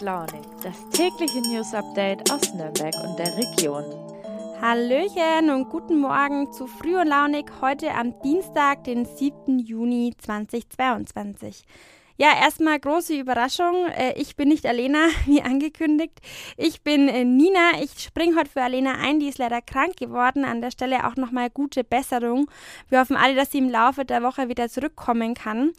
Launig, das tägliche News Update aus Nürnberg und der Region. Hallöchen und guten Morgen zu Früh und Launig heute am Dienstag, den 7. Juni 2022. Ja, erstmal große Überraschung. Äh, ich bin nicht Alena, wie angekündigt. Ich bin äh, Nina. Ich springe heute für Alena ein. Die ist leider krank geworden. An der Stelle auch nochmal gute Besserung. Wir hoffen alle, dass sie im Laufe der Woche wieder zurückkommen kann.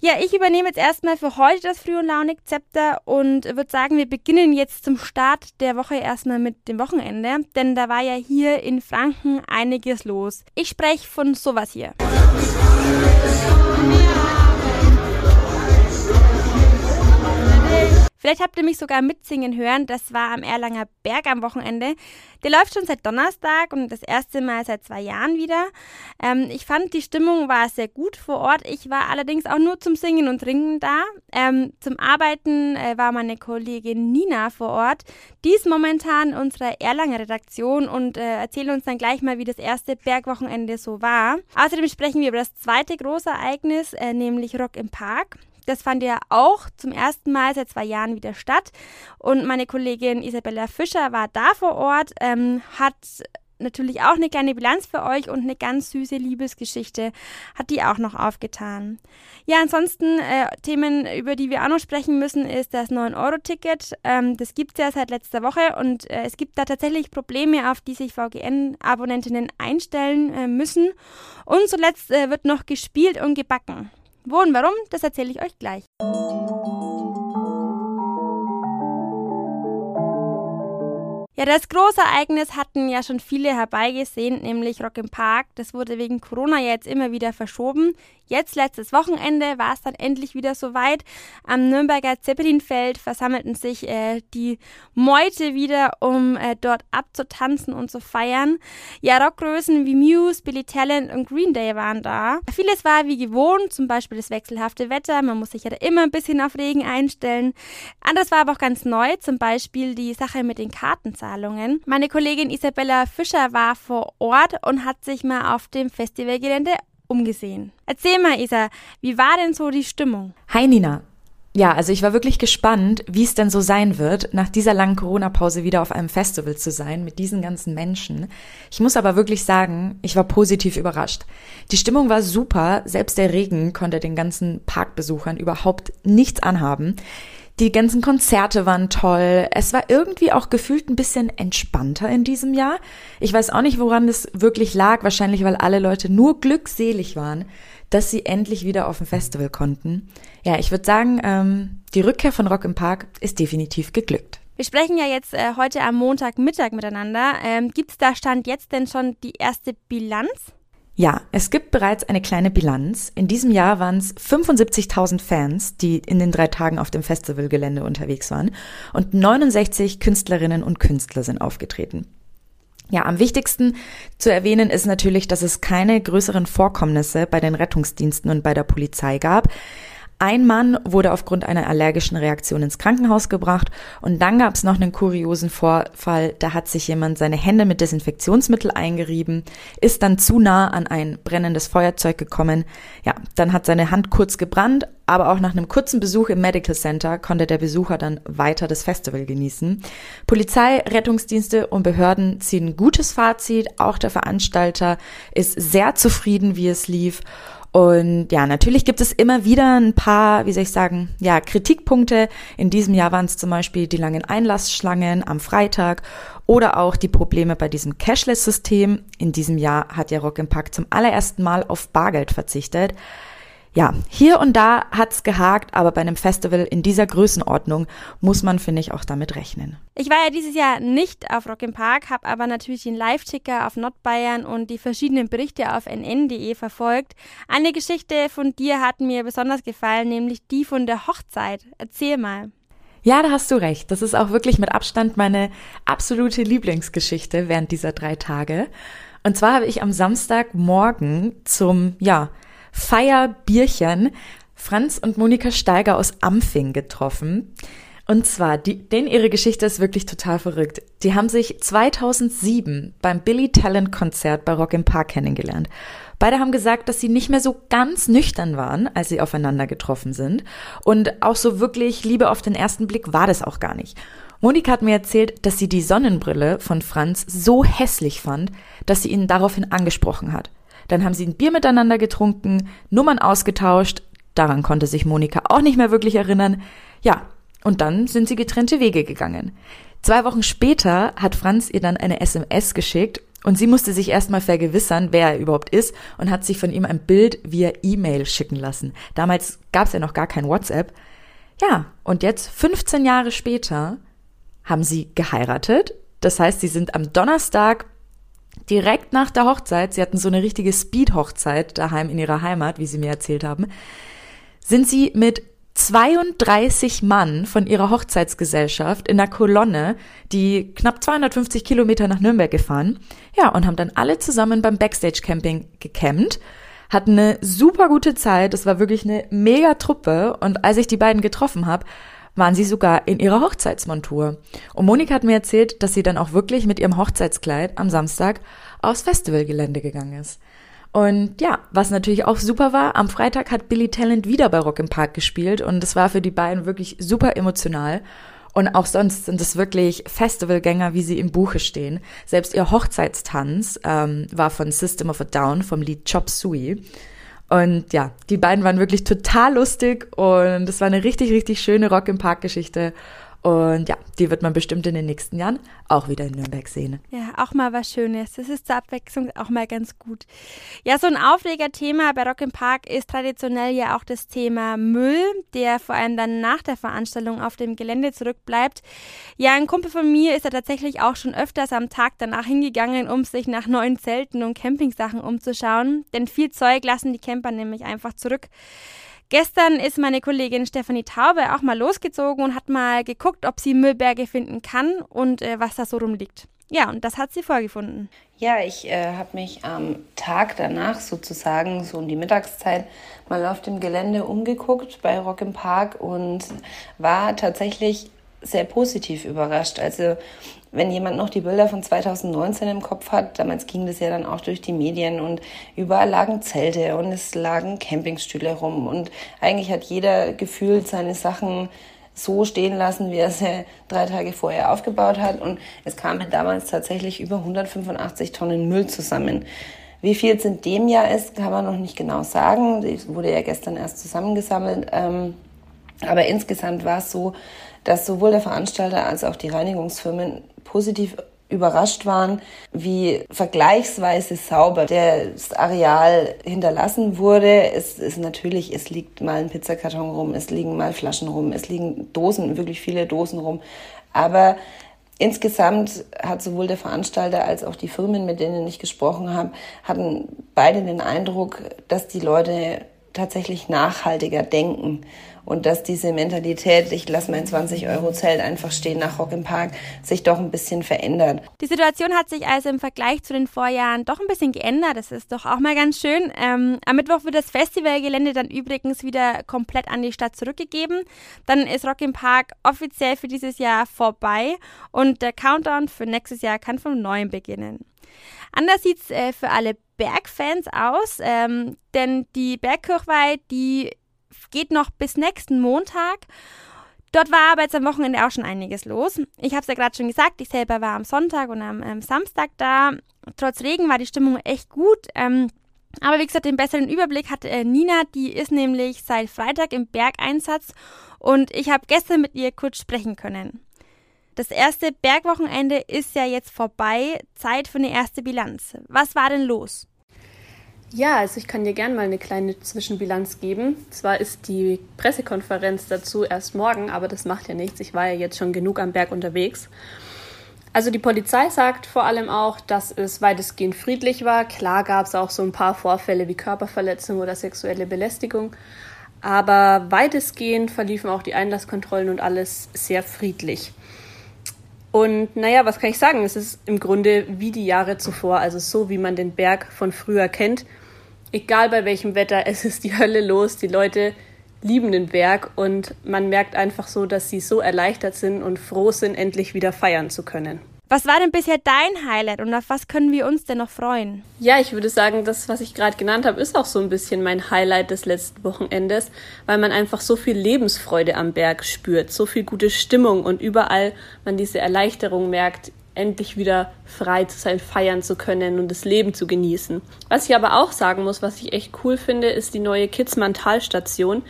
Ja, ich übernehme jetzt erstmal für heute das Früh- und Launig-Zepter und würde sagen, wir beginnen jetzt zum Start der Woche erstmal mit dem Wochenende. Denn da war ja hier in Franken einiges los. Ich spreche von sowas hier. Vielleicht habt ihr mich sogar mitsingen hören. Das war am Erlanger Berg am Wochenende. Der läuft schon seit Donnerstag und das erste Mal seit zwei Jahren wieder. Ähm, ich fand, die Stimmung war sehr gut vor Ort. Ich war allerdings auch nur zum Singen und Ringen da. Ähm, zum Arbeiten äh, war meine Kollegin Nina vor Ort. Die ist momentan in unserer Erlanger Redaktion und äh, erzählt uns dann gleich mal, wie das erste Bergwochenende so war. Außerdem sprechen wir über das zweite große Ereignis, äh, nämlich Rock im Park. Das fand ja auch zum ersten Mal seit zwei Jahren wieder statt. Und meine Kollegin Isabella Fischer war da vor Ort, ähm, hat natürlich auch eine kleine Bilanz für euch und eine ganz süße Liebesgeschichte hat die auch noch aufgetan. Ja, ansonsten äh, Themen, über die wir auch noch sprechen müssen, ist das 9-Euro-Ticket. Ähm, das gibt es ja seit letzter Woche und äh, es gibt da tatsächlich Probleme, auf die sich VGN-Abonnentinnen einstellen äh, müssen. Und zuletzt äh, wird noch gespielt und gebacken. Wo und warum, das erzähle ich euch gleich. Ja, das große Ereignis hatten ja schon viele herbeigesehen, nämlich Rock im Park. Das wurde wegen Corona jetzt immer wieder verschoben. Jetzt, letztes Wochenende, war es dann endlich wieder soweit. Am Nürnberger Zeppelinfeld versammelten sich äh, die Meute wieder, um äh, dort abzutanzen und zu feiern. Ja, Rockgrößen wie Muse, Billy Talent und Green Day waren da. Vieles war wie gewohnt, zum Beispiel das wechselhafte Wetter. Man muss sich ja immer ein bisschen auf Regen einstellen. Anderes war aber auch ganz neu, zum Beispiel die Sache mit den Kartenzahlungen. Auszahlungen. Meine Kollegin Isabella Fischer war vor Ort und hat sich mal auf dem Festivalgelände umgesehen. Erzähl mal, Isa, wie war denn so die Stimmung? Hi Nina. Ja, also ich war wirklich gespannt, wie es denn so sein wird, nach dieser langen Corona-Pause wieder auf einem Festival zu sein mit diesen ganzen Menschen. Ich muss aber wirklich sagen, ich war positiv überrascht. Die Stimmung war super, selbst der Regen konnte den ganzen Parkbesuchern überhaupt nichts anhaben. Die ganzen Konzerte waren toll. Es war irgendwie auch gefühlt ein bisschen entspannter in diesem Jahr. Ich weiß auch nicht, woran es wirklich lag. Wahrscheinlich, weil alle Leute nur glückselig waren, dass sie endlich wieder auf dem Festival konnten. Ja, ich würde sagen, ähm, die Rückkehr von Rock im Park ist definitiv geglückt. Wir sprechen ja jetzt äh, heute am Montagmittag miteinander. Ähm, Gibt es da Stand jetzt denn schon die erste Bilanz? Ja, es gibt bereits eine kleine Bilanz. In diesem Jahr waren es 75.000 Fans, die in den drei Tagen auf dem Festivalgelände unterwegs waren und 69 Künstlerinnen und Künstler sind aufgetreten. Ja, am wichtigsten zu erwähnen ist natürlich, dass es keine größeren Vorkommnisse bei den Rettungsdiensten und bei der Polizei gab. Ein Mann wurde aufgrund einer allergischen Reaktion ins Krankenhaus gebracht und dann gab es noch einen kuriosen Vorfall, da hat sich jemand seine Hände mit Desinfektionsmittel eingerieben, ist dann zu nah an ein brennendes Feuerzeug gekommen. Ja, dann hat seine Hand kurz gebrannt, aber auch nach einem kurzen Besuch im Medical Center konnte der Besucher dann weiter das Festival genießen. Polizei, Rettungsdienste und Behörden ziehen ein gutes Fazit. Auch der Veranstalter ist sehr zufrieden, wie es lief. Und ja, natürlich gibt es immer wieder ein paar, wie soll ich sagen, ja, Kritikpunkte. In diesem Jahr waren es zum Beispiel die langen Einlassschlangen am Freitag oder auch die Probleme bei diesem Cashless-System. In diesem Jahr hat ja Rock Park zum allerersten Mal auf Bargeld verzichtet. Ja, hier und da hat's gehakt, aber bei einem Festival in dieser Größenordnung muss man, finde ich, auch damit rechnen. Ich war ja dieses Jahr nicht auf Rock im Park, habe aber natürlich den Live-Ticker auf Nordbayern und die verschiedenen Berichte auf nn.de verfolgt. Eine Geschichte von dir hat mir besonders gefallen, nämlich die von der Hochzeit. Erzähl mal. Ja, da hast du recht. Das ist auch wirklich mit Abstand meine absolute Lieblingsgeschichte während dieser drei Tage. Und zwar habe ich am Samstagmorgen zum, ja, Feierbierchen Franz und Monika Steiger aus Ampfing getroffen. Und zwar, die, denn ihre Geschichte ist wirklich total verrückt. Die haben sich 2007 beim Billy Talent Konzert bei Rock im Park kennengelernt. Beide haben gesagt, dass sie nicht mehr so ganz nüchtern waren, als sie aufeinander getroffen sind. Und auch so wirklich Liebe auf den ersten Blick war das auch gar nicht. Monika hat mir erzählt, dass sie die Sonnenbrille von Franz so hässlich fand, dass sie ihn daraufhin angesprochen hat. Dann haben sie ein Bier miteinander getrunken, Nummern ausgetauscht. Daran konnte sich Monika auch nicht mehr wirklich erinnern. Ja, und dann sind sie getrennte Wege gegangen. Zwei Wochen später hat Franz ihr dann eine SMS geschickt und sie musste sich erstmal vergewissern, wer er überhaupt ist und hat sich von ihm ein Bild via E-Mail schicken lassen. Damals gab es ja noch gar kein WhatsApp. Ja, und jetzt, 15 Jahre später, haben sie geheiratet. Das heißt, sie sind am Donnerstag direkt nach der Hochzeit, sie hatten so eine richtige Speed-Hochzeit daheim in ihrer Heimat, wie sie mir erzählt haben, sind sie mit 32 Mann von ihrer Hochzeitsgesellschaft in einer Kolonne, die knapp 250 Kilometer nach Nürnberg gefahren. Ja, und haben dann alle zusammen beim Backstage Camping gecampt, hatten eine super gute Zeit. Es war wirklich eine mega Truppe. Und als ich die beiden getroffen habe, waren sie sogar in ihrer Hochzeitsmontur. Und Monika hat mir erzählt, dass sie dann auch wirklich mit ihrem Hochzeitskleid am Samstag aufs Festivalgelände gegangen ist. Und ja, was natürlich auch super war, am Freitag hat Billy Talent wieder bei Rock im Park gespielt und es war für die beiden wirklich super emotional. Und auch sonst sind es wirklich Festivalgänger, wie sie im Buche stehen. Selbst ihr Hochzeitstanz ähm, war von System of a Down vom Lied Chop Suey. Und ja, die beiden waren wirklich total lustig und es war eine richtig, richtig schöne Rock im Park Geschichte. Und ja, die wird man bestimmt in den nächsten Jahren auch wieder in Nürnberg sehen. Ja, auch mal was Schönes. Das ist zur Abwechslung auch mal ganz gut. Ja, so ein Aufregerthema bei Rock im Park ist traditionell ja auch das Thema Müll, der vor allem dann nach der Veranstaltung auf dem Gelände zurückbleibt. Ja, ein Kumpel von mir ist da tatsächlich auch schon öfters am Tag danach hingegangen, um sich nach neuen Zelten und Campingsachen umzuschauen. Denn viel Zeug lassen die Camper nämlich einfach zurück. Gestern ist meine Kollegin Stefanie Taube auch mal losgezogen und hat mal geguckt, ob sie Müllberge finden kann und äh, was da so rumliegt. Ja, und das hat sie vorgefunden. Ja, ich äh, habe mich am Tag danach sozusagen, so um die Mittagszeit, mal auf dem Gelände umgeguckt bei Rock im Park und war tatsächlich sehr positiv überrascht. Also wenn jemand noch die Bilder von 2019 im Kopf hat, damals ging das ja dann auch durch die Medien und überall lagen Zelte und es lagen Campingstühle rum und eigentlich hat jeder gefühlt seine Sachen so stehen lassen, wie er sie drei Tage vorher aufgebaut hat und es kamen damals tatsächlich über 185 Tonnen Müll zusammen. Wie viel es in dem Jahr ist, kann man noch nicht genau sagen. Das wurde ja gestern erst zusammengesammelt. Ähm, aber insgesamt war es so, dass sowohl der Veranstalter als auch die Reinigungsfirmen positiv überrascht waren, wie vergleichsweise sauber das Areal hinterlassen wurde. Es ist natürlich, es liegt mal ein Pizzakarton rum, es liegen mal Flaschen rum, es liegen Dosen, wirklich viele Dosen rum. Aber insgesamt hat sowohl der Veranstalter als auch die Firmen, mit denen ich gesprochen habe, hatten beide den Eindruck, dass die Leute tatsächlich nachhaltiger denken und dass diese Mentalität, ich lasse mein 20-Euro-Zelt einfach stehen nach Rock im Park, sich doch ein bisschen verändert. Die Situation hat sich also im Vergleich zu den Vorjahren doch ein bisschen geändert. Das ist doch auch mal ganz schön. Ähm, am Mittwoch wird das Festivalgelände dann übrigens wieder komplett an die Stadt zurückgegeben. Dann ist Rock im Park offiziell für dieses Jahr vorbei und der Countdown für nächstes Jahr kann vom Neuem beginnen. Anders sieht es äh, für alle Bergfans aus, ähm, denn die Bergkirchweih, die geht noch bis nächsten Montag. Dort war aber jetzt am Wochenende auch schon einiges los. Ich habe es ja gerade schon gesagt, ich selber war am Sonntag und am ähm, Samstag da. Trotz Regen war die Stimmung echt gut. Ähm, aber wie gesagt, den besseren Überblick hat äh, Nina, die ist nämlich seit Freitag im Bergeinsatz und ich habe gestern mit ihr kurz sprechen können. Das erste Bergwochenende ist ja jetzt vorbei, Zeit für eine erste Bilanz. Was war denn los? Ja, also ich kann dir gerne mal eine kleine Zwischenbilanz geben. Zwar ist die Pressekonferenz dazu erst morgen, aber das macht ja nichts. Ich war ja jetzt schon genug am Berg unterwegs. Also die Polizei sagt vor allem auch, dass es weitestgehend friedlich war. Klar gab es auch so ein paar Vorfälle wie Körperverletzung oder sexuelle Belästigung. Aber weitestgehend verliefen auch die Einlasskontrollen und alles sehr friedlich. Und naja, was kann ich sagen? Es ist im Grunde wie die Jahre zuvor, also so wie man den Berg von früher kennt. Egal bei welchem Wetter, es ist die Hölle los. Die Leute lieben den Berg und man merkt einfach so, dass sie so erleichtert sind und froh sind, endlich wieder feiern zu können. Was war denn bisher dein Highlight und auf was können wir uns denn noch freuen? Ja, ich würde sagen, das, was ich gerade genannt habe, ist auch so ein bisschen mein Highlight des letzten Wochenendes, weil man einfach so viel Lebensfreude am Berg spürt, so viel gute Stimmung und überall man diese Erleichterung merkt, endlich wieder frei zu sein, feiern zu können und das Leben zu genießen. Was ich aber auch sagen muss, was ich echt cool finde, ist die neue Kitzmann Talstation,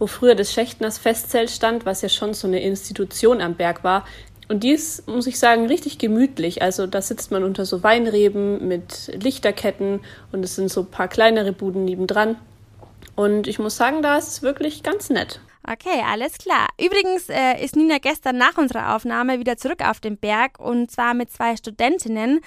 wo früher das Schächtners Festzelt stand, was ja schon so eine Institution am Berg war. Und die ist, muss ich sagen, richtig gemütlich. Also da sitzt man unter so Weinreben mit Lichterketten und es sind so ein paar kleinere Buden nebendran. Und ich muss sagen, da ist es wirklich ganz nett. Okay, alles klar. Übrigens äh, ist Nina gestern nach unserer Aufnahme wieder zurück auf dem Berg und zwar mit zwei Studentinnen,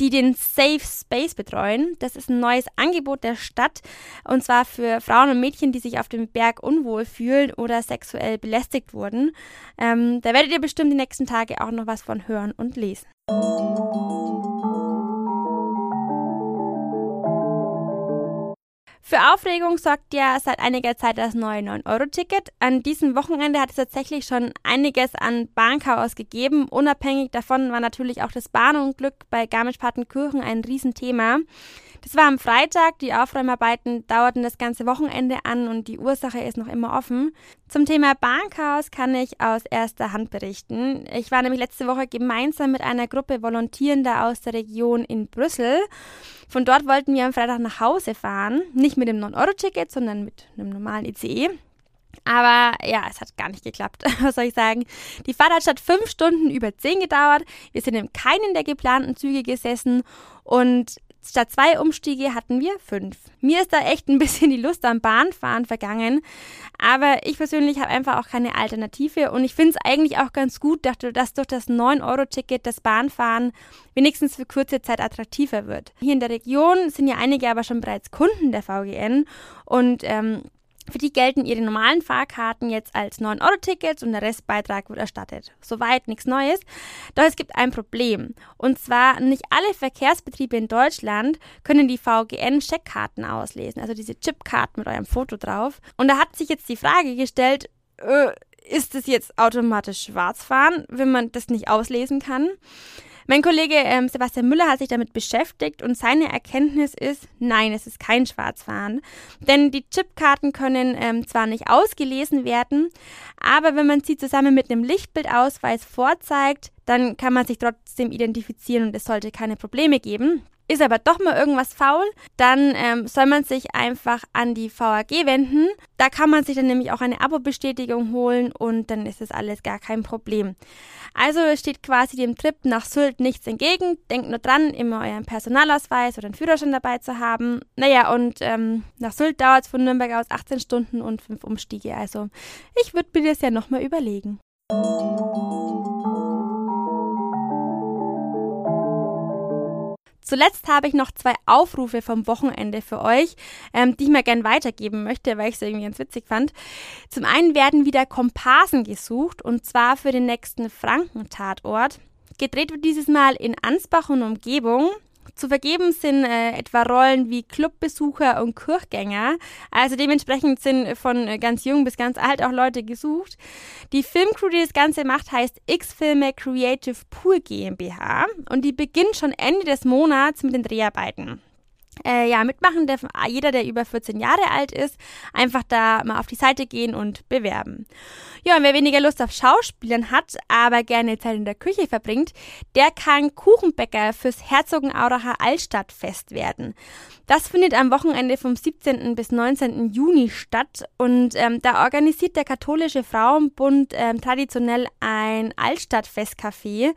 die den Safe Space betreuen. Das ist ein neues Angebot der Stadt und zwar für Frauen und Mädchen, die sich auf dem Berg unwohl fühlen oder sexuell belästigt wurden. Ähm, da werdet ihr bestimmt die nächsten Tage auch noch was von hören und lesen. Für Aufregung sorgt ja seit einiger Zeit das neue 9-Euro-Ticket. An diesem Wochenende hat es tatsächlich schon einiges an Bahnchaos gegeben. Unabhängig davon war natürlich auch das Bahnunglück bei Garmisch-Partenkirchen ein Riesenthema. Das war am Freitag, die Aufräumarbeiten dauerten das ganze Wochenende an und die Ursache ist noch immer offen. Zum Thema Bahnchaos kann ich aus erster Hand berichten. Ich war nämlich letzte Woche gemeinsam mit einer Gruppe Volontierender aus der Region in Brüssel von dort wollten wir am Freitag nach Hause fahren. Nicht mit dem 9-Euro-Ticket, sondern mit einem normalen ICE. Aber ja, es hat gar nicht geklappt. Was soll ich sagen? Die Fahrt hat statt fünf Stunden über zehn gedauert. Wir sind in keinen der geplanten Züge gesessen und Statt zwei Umstiege hatten wir fünf. Mir ist da echt ein bisschen die Lust am Bahnfahren vergangen, aber ich persönlich habe einfach auch keine Alternative und ich finde es eigentlich auch ganz gut, dass durch das 9-Euro-Ticket das Bahnfahren wenigstens für kurze Zeit attraktiver wird. Hier in der Region sind ja einige aber schon bereits Kunden der VGN und ähm, für die gelten ihre normalen Fahrkarten jetzt als 9-Euro-Tickets und der Restbeitrag wird erstattet. Soweit nichts Neues. Doch es gibt ein Problem. Und zwar, nicht alle Verkehrsbetriebe in Deutschland können die VGN-Checkkarten auslesen, also diese Chipkarten mit eurem Foto drauf. Und da hat sich jetzt die Frage gestellt, äh, ist es jetzt automatisch Schwarzfahren, wenn man das nicht auslesen kann? Mein Kollege ähm, Sebastian Müller hat sich damit beschäftigt und seine Erkenntnis ist, nein, es ist kein Schwarzfahren. Denn die Chipkarten können ähm, zwar nicht ausgelesen werden, aber wenn man sie zusammen mit einem Lichtbildausweis vorzeigt, dann kann man sich trotzdem identifizieren und es sollte keine Probleme geben. Ist aber doch mal irgendwas faul, dann ähm, soll man sich einfach an die VAG wenden. Da kann man sich dann nämlich auch eine Abo-Bestätigung holen und dann ist das alles gar kein Problem. Also steht quasi dem Trip nach Sylt nichts entgegen. Denkt nur dran, immer euren Personalausweis oder einen Führerschein dabei zu haben. Naja, und ähm, nach Sylt dauert es von Nürnberg aus 18 Stunden und 5 Umstiege. Also ich würde mir das ja nochmal überlegen. Zuletzt habe ich noch zwei Aufrufe vom Wochenende für euch, ähm, die ich mir gerne weitergeben möchte, weil ich es irgendwie ganz witzig fand. Zum einen werden wieder Komparsen gesucht und zwar für den nächsten Frankentatort. Gedreht wird dieses Mal in Ansbach und Umgebung. Zu vergeben sind äh, etwa Rollen wie Clubbesucher und Kirchgänger. Also dementsprechend sind von äh, ganz jung bis ganz alt auch Leute gesucht. Die Filmcrew, die das Ganze macht, heißt X-Filme Creative Pool GmbH und die beginnt schon Ende des Monats mit den Dreharbeiten. Äh, ja, mitmachen darf jeder, der über 14 Jahre alt ist, einfach da mal auf die Seite gehen und bewerben. Ja, und wer weniger Lust auf Schauspielern hat, aber gerne Zeit in der Küche verbringt, der kann Kuchenbäcker fürs Herzogenauracher Altstadtfest werden. Das findet am Wochenende vom 17. bis 19. Juni statt und ähm, da organisiert der katholische Frauenbund ähm, traditionell ein Altstadtfestcafé.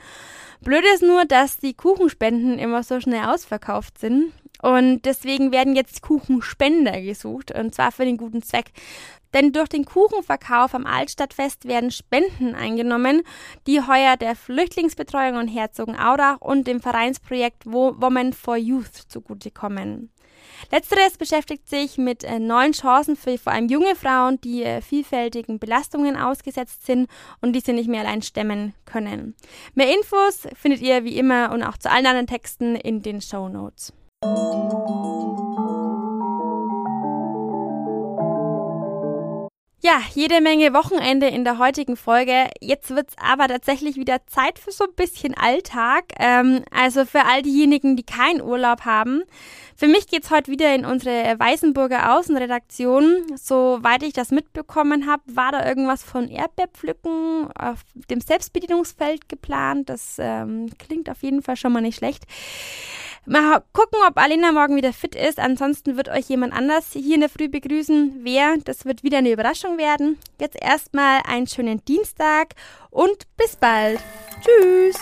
Blöd ist nur, dass die Kuchenspenden immer so schnell ausverkauft sind. Und deswegen werden jetzt Kuchenspender gesucht, und zwar für den guten Zweck. Denn durch den Kuchenverkauf am Altstadtfest werden Spenden eingenommen, die heuer der Flüchtlingsbetreuung und Herzogenaurach und dem Vereinsprojekt Women for Youth zugutekommen. Letzteres beschäftigt sich mit äh, neuen Chancen für vor allem junge Frauen, die äh, vielfältigen Belastungen ausgesetzt sind und diese nicht mehr allein stemmen können. Mehr Infos findet ihr wie immer und auch zu allen anderen Texten in den Show Notes. Ja, jede Menge Wochenende in der heutigen Folge. Jetzt wird's aber tatsächlich wieder Zeit für so ein bisschen Alltag. Ähm, also für all diejenigen, die keinen Urlaub haben. Für mich geht's heute wieder in unsere Weißenburger Außenredaktion. Soweit ich das mitbekommen habe, war da irgendwas von Erdbeerpflücken auf dem Selbstbedienungsfeld geplant. Das ähm, klingt auf jeden Fall schon mal nicht schlecht. Mal gucken, ob Alina morgen wieder fit ist. Ansonsten wird euch jemand anders hier in der Früh begrüßen. Wer? Das wird wieder eine Überraschung werden. Jetzt erstmal einen schönen Dienstag und bis bald. Tschüss.